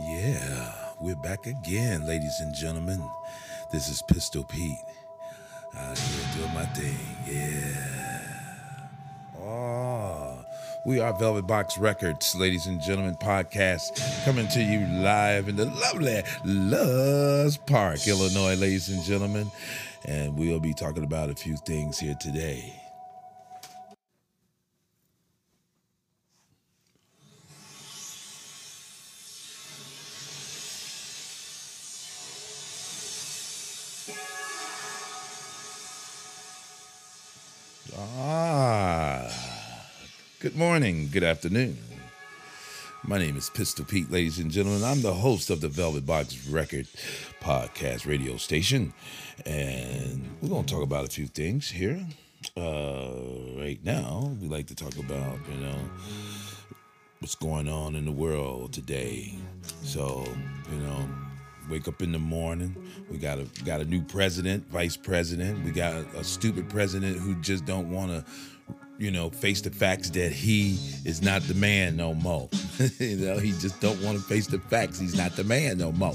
Yeah, we're back again, ladies and gentlemen. This is Pistol Pete. Out here doing my thing. Yeah. Oh, we are Velvet Box Records, ladies and gentlemen, podcast coming to you live in the lovely Loves Park, Illinois, ladies and gentlemen. And we'll be talking about a few things here today. Ah, good morning, good afternoon. My name is Pistol Pete, ladies and gentlemen. I'm the host of the Velvet Box Record podcast radio station, and we're going to talk about a few things here. Uh, right now, we like to talk about, you know, what's going on in the world today. So, you know, wake up in the morning. We got a got a new president vice president. We got a, a stupid president who just don't want to you know face the facts that he is not the man no more. You know he just don't want to face the facts. He's not the man no more.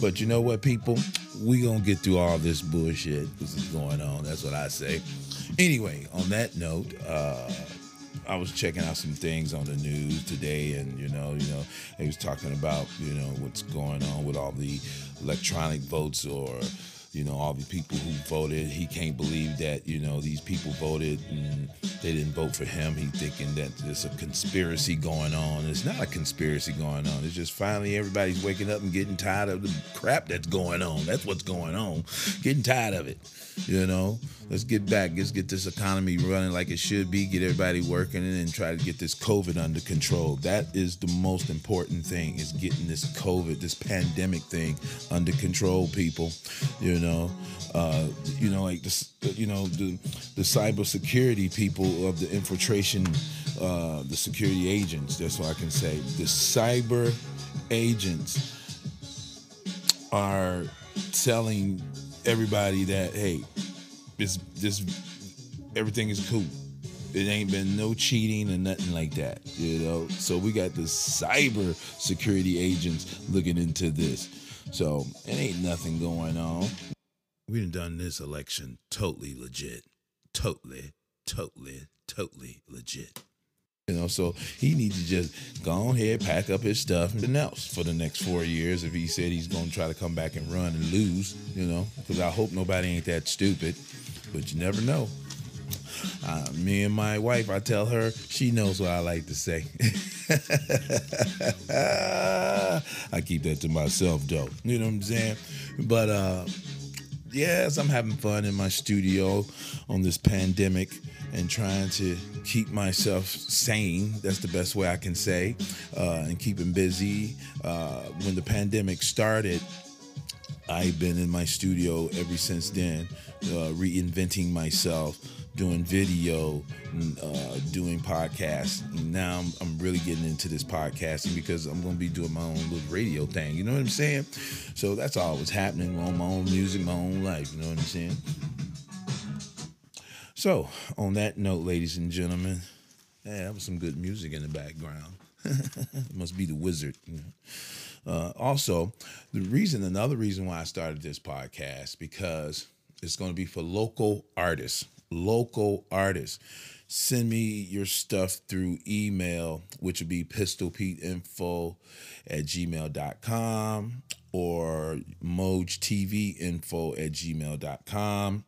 But you know what people? We gonna get through all this bullshit this is going on. That's what i say. Anyway on that note uh I was checking out some things on the news today, and you know, you know, he was talking about you know what's going on with all the electronic votes or you know all the people who voted. He can't believe that you know these people voted and they didn't vote for him. He thinking that there's a conspiracy going on. It's not a conspiracy going on. It's just finally everybody's waking up and getting tired of the crap that's going on. That's what's going on. Getting tired of it. You know, let's get back. Let's get this economy running like it should be. Get everybody working and try to get this COVID under control. That is the most important thing: is getting this COVID, this pandemic thing under control. People, you know, uh, you know, like this, you know, the the cybersecurity people of the infiltration, uh, the security agents. That's what I can say. The cyber agents are telling everybody that hey, this this everything is cool. It ain't been no cheating or nothing like that, you know. So we got the cyber security agents looking into this. So it ain't nothing going on. We done done this election totally legit, totally, totally, totally legit. You know, so he needs to just go ahead, pack up his stuff, and else for the next four years. If he said he's going to try to come back and run and lose, you know, because I hope nobody ain't that stupid, but you never know. Uh, me and my wife, I tell her, she knows what I like to say. I keep that to myself, though. You know what I'm saying? But uh, yes, I'm having fun in my studio on this pandemic and trying to keep myself sane. That's the best way I can say, uh, and keeping busy. Uh, when the pandemic started, I've been in my studio ever since then, uh, reinventing myself, doing video, uh, doing podcasts. And now I'm, I'm, really getting into this podcasting because I'm going to be doing my own little radio thing. You know what I'm saying? So that's all was happening on my own music, my own life. You know what I'm saying? So, on that note, ladies and gentlemen, yeah, that was some good music in the background. Must be the wizard. Uh, also, the reason, another reason why I started this podcast, because it's going to be for local artists. Local artists. Send me your stuff through email, which would be pistolpeteinfo at gmail.com or mogetvinfo at gmail.com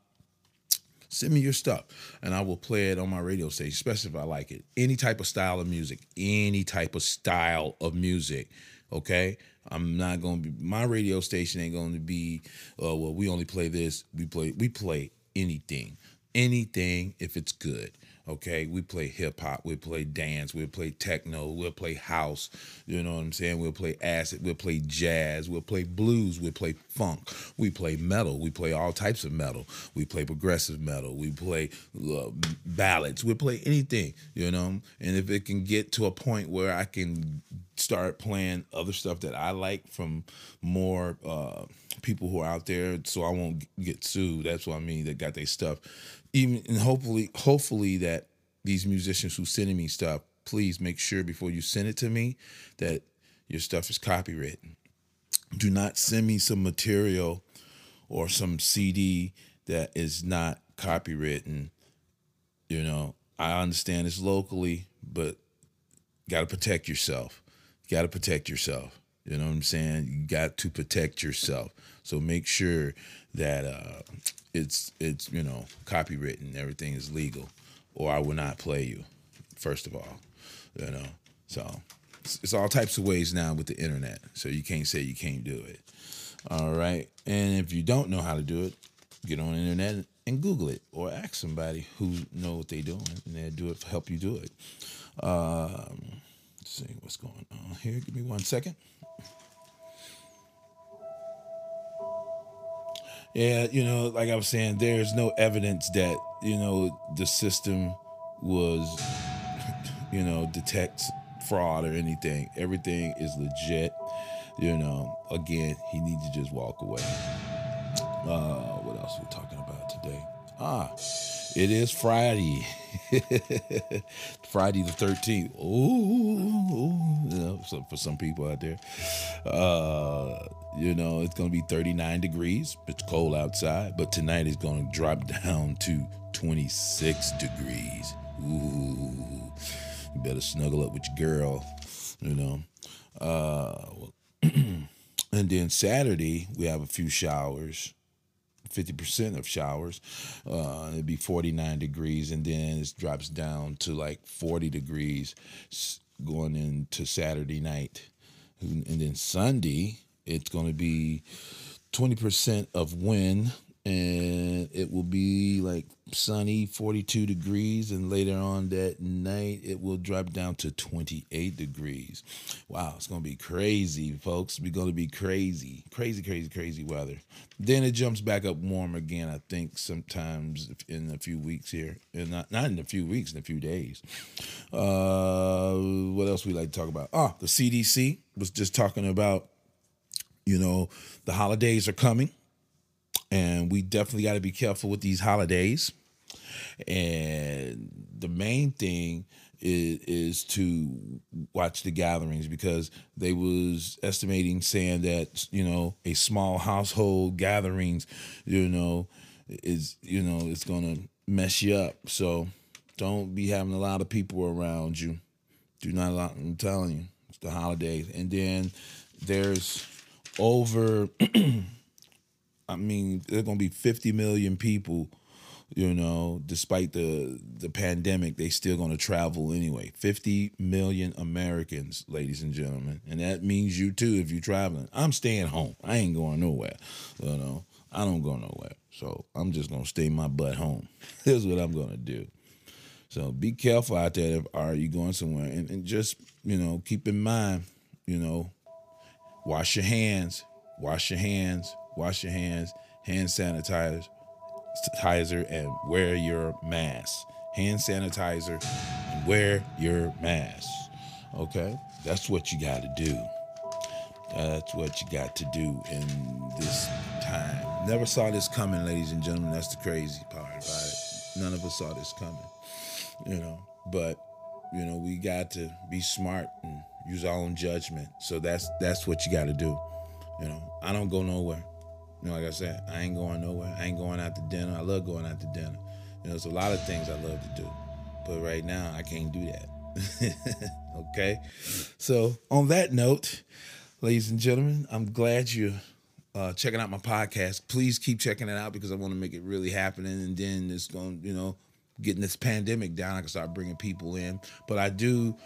send me your stuff and I will play it on my radio station, especially if I like it. Any type of style of music, any type of style of music. Okay. I'm not going to be, my radio station ain't going to be, uh, well, we only play this. We play, we play anything, anything if it's good. Okay, we play hip hop, we play dance, we'll play techno, we'll play house, you know what I'm saying? We'll play acid, we'll play jazz, we'll play blues, we'll play funk, we play metal, we play all types of metal, we play progressive metal, we play uh, ballads, we play anything, you know? And if it can get to a point where I can start playing other stuff that I like from more uh, people who are out there, so I won't get sued. That's what I mean. That got their stuff even and hopefully hopefully that these musicians who sending me stuff please make sure before you send it to me that your stuff is copywritten. Do not send me some material or some CD that is not copywritten. You know, I understand it's locally, but got to protect yourself. You got to protect yourself. You know what I'm saying? You got to protect yourself. So make sure that uh, it's it's you know copywritten. Everything is legal, or I will not play you. First of all, you know. So it's, it's all types of ways now with the internet. So you can't say you can't do it. All right. And if you don't know how to do it, get on the internet and Google it, or ask somebody who know what they're doing, and they'll do it help you do it. Um, see what's going on here. Give me one second. Yeah, you know, like I was saying, there's no evidence that, you know, the system was, you know, detects fraud or anything. Everything is legit. You know, again, he needs to just walk away. Uh, what else are we talking about today? Ah, it is Friday. Friday the 13th. Ooh, you know, so for some people out there. Uh, you know, it's going to be 39 degrees. It's cold outside, but tonight it's going to drop down to 26 degrees. Ooh, you better snuggle up with your girl, you know. Uh, and then Saturday, we have a few showers. 50% of showers. Uh, it'd be 49 degrees, and then it drops down to like 40 degrees going into Saturday night. And then Sunday, it's going to be 20% of wind and it will be like sunny 42 degrees and later on that night it will drop down to 28 degrees. Wow it's gonna be crazy folks. It's gonna be crazy crazy crazy crazy weather. Then it jumps back up warm again i think sometimes in a few weeks here. And not, not in a few weeks in a few days. Uh what else we like to talk about? Oh the cdc was just talking about you know the holidays are coming and we definitely got to be careful with these holidays. And the main thing is, is to watch the gatherings because they was estimating saying that you know a small household gatherings, you know, is you know it's gonna mess you up. So don't be having a lot of people around you. Do not allow. I'm telling you, it's the holidays, and then there's over I mean, there's gonna be 50 million people, you know, despite the the pandemic, they still gonna travel anyway. 50 million Americans, ladies and gentlemen. And that means you too if you're traveling. I'm staying home. I ain't going nowhere. You know, I don't go nowhere. So I'm just gonna stay my butt home. Here's what I'm gonna do. So be careful out there. If, are you going somewhere? And, and just you know, keep in mind, you know, wash your hands. Wash your hands wash your hands, hand sanitizer, sanitizer, and wear your mask. Hand sanitizer and wear your mask. Okay? That's what you got to do. That's what you got to do in this time. Never saw this coming, ladies and gentlemen. That's the crazy part about it. None of us saw this coming, you know. But you know, we got to be smart and use our own judgment. So that's that's what you got to do. You know, I don't go nowhere. Know, like I said, I ain't going nowhere. I ain't going out to dinner. I love going out to dinner. You know, there's a lot of things I love to do. But right now, I can't do that. okay? So, on that note, ladies and gentlemen, I'm glad you're uh, checking out my podcast. Please keep checking it out because I want to make it really happen. And then it's going you know, getting this pandemic down, I can start bringing people in. But I do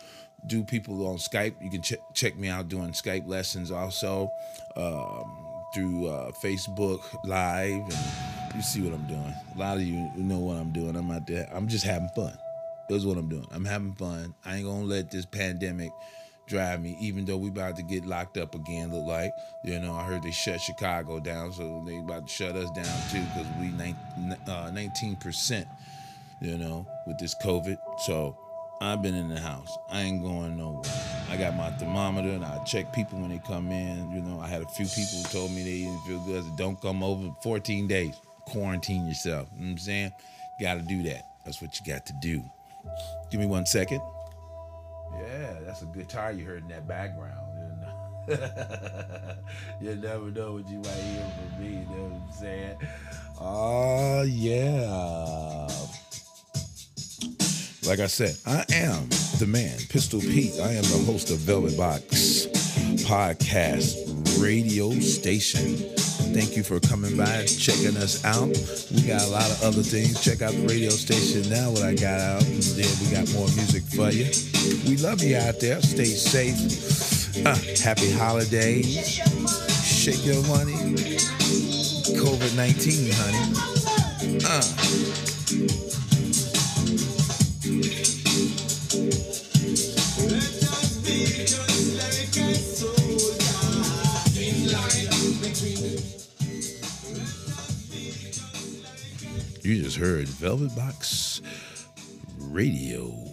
do people on Skype. You can ch- check me out doing Skype lessons also. Um, through uh, Facebook Live, and you see what I'm doing. A lot of you know what I'm doing. I'm out there. I'm just having fun. That's what I'm doing. I'm having fun. I ain't gonna let this pandemic drive me, even though we about to get locked up again. Look like you know, I heard they shut Chicago down, so they about to shut us down too because we uh, 19 percent, you know, with this COVID. So I've been in the house. I ain't going nowhere. I got my thermometer and I check people when they come in. You know, I had a few people who told me they didn't feel good. Said, don't come over 14 days. Quarantine yourself. You know what I'm saying? Got to do that. That's what you got to do. Give me one second. Yeah, that's a guitar you heard in that background. you never know what you might hear from me. You know what I'm saying? Oh, yeah. Like I said, I am the man, Pistol Pete. I am the host of Velvet Box Podcast Radio Station. Thank you for coming by, checking us out. We got a lot of other things. Check out the radio station now, what I got out. And then we got more music for you. We love you out there. Stay safe. Uh, happy holidays. Shake your money. COVID 19, honey. Uh. Heard Velvet Box Radio